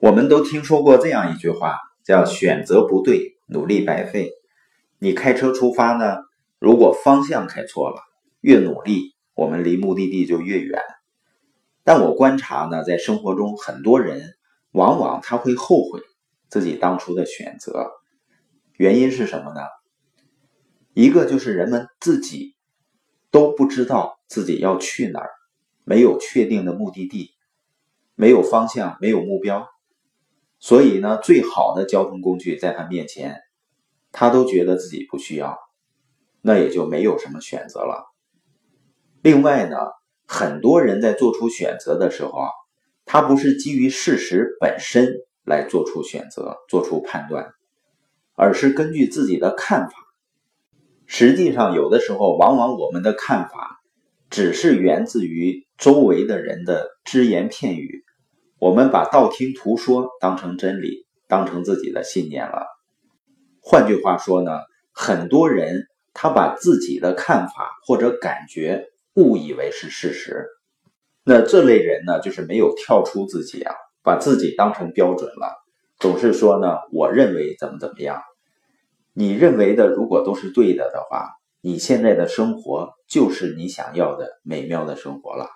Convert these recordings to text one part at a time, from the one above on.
我们都听说过这样一句话，叫“选择不对，努力白费”。你开车出发呢，如果方向开错了，越努力，我们离目的地就越远。但我观察呢，在生活中，很多人往往他会后悔自己当初的选择，原因是什么呢？一个就是人们自己都不知道自己要去哪儿，没有确定的目的地，没有方向，没有目标。所以呢，最好的交通工具在他面前，他都觉得自己不需要，那也就没有什么选择了。另外呢，很多人在做出选择的时候啊，他不是基于事实本身来做出选择、做出判断，而是根据自己的看法。实际上，有的时候，往往我们的看法只是源自于周围的人的只言片语。我们把道听途说当成真理，当成自己的信念了。换句话说呢，很多人他把自己的看法或者感觉误以为是事实。那这类人呢，就是没有跳出自己啊，把自己当成标准了，总是说呢，我认为怎么怎么样。你认为的如果都是对的的话，你现在的生活就是你想要的美妙的生活了。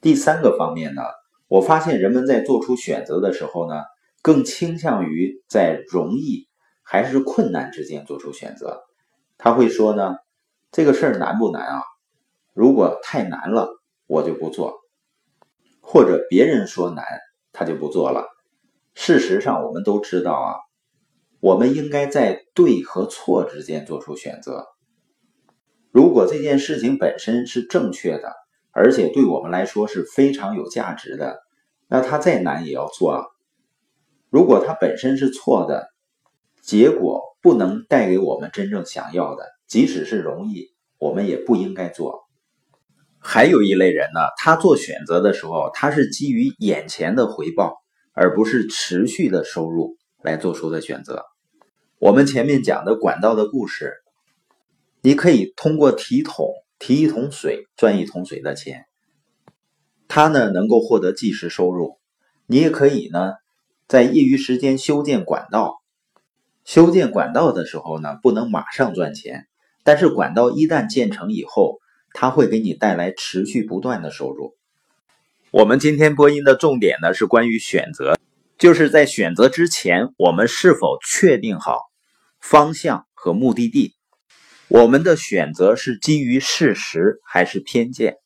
第三个方面呢？我发现人们在做出选择的时候呢，更倾向于在容易还是困难之间做出选择。他会说呢，这个事儿难不难啊？如果太难了，我就不做；或者别人说难，他就不做了。事实上，我们都知道啊，我们应该在对和错之间做出选择。如果这件事情本身是正确的。而且对我们来说是非常有价值的，那它再难也要做啊。如果它本身是错的，结果不能带给我们真正想要的，即使是容易，我们也不应该做。还有一类人呢，他做选择的时候，他是基于眼前的回报，而不是持续的收入来做出的选择。我们前面讲的管道的故事，你可以通过提桶。提一桶水赚一桶水的钱，他呢能够获得即时收入。你也可以呢，在业余时间修建管道。修建管道的时候呢，不能马上赚钱，但是管道一旦建成以后，它会给你带来持续不断的收入。我们今天播音的重点呢是关于选择，就是在选择之前，我们是否确定好方向和目的地。我们的选择是基于事实还是偏见？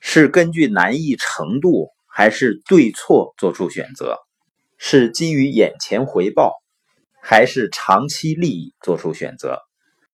是根据难易程度还是对错做出选择？是基于眼前回报还是长期利益做出选择？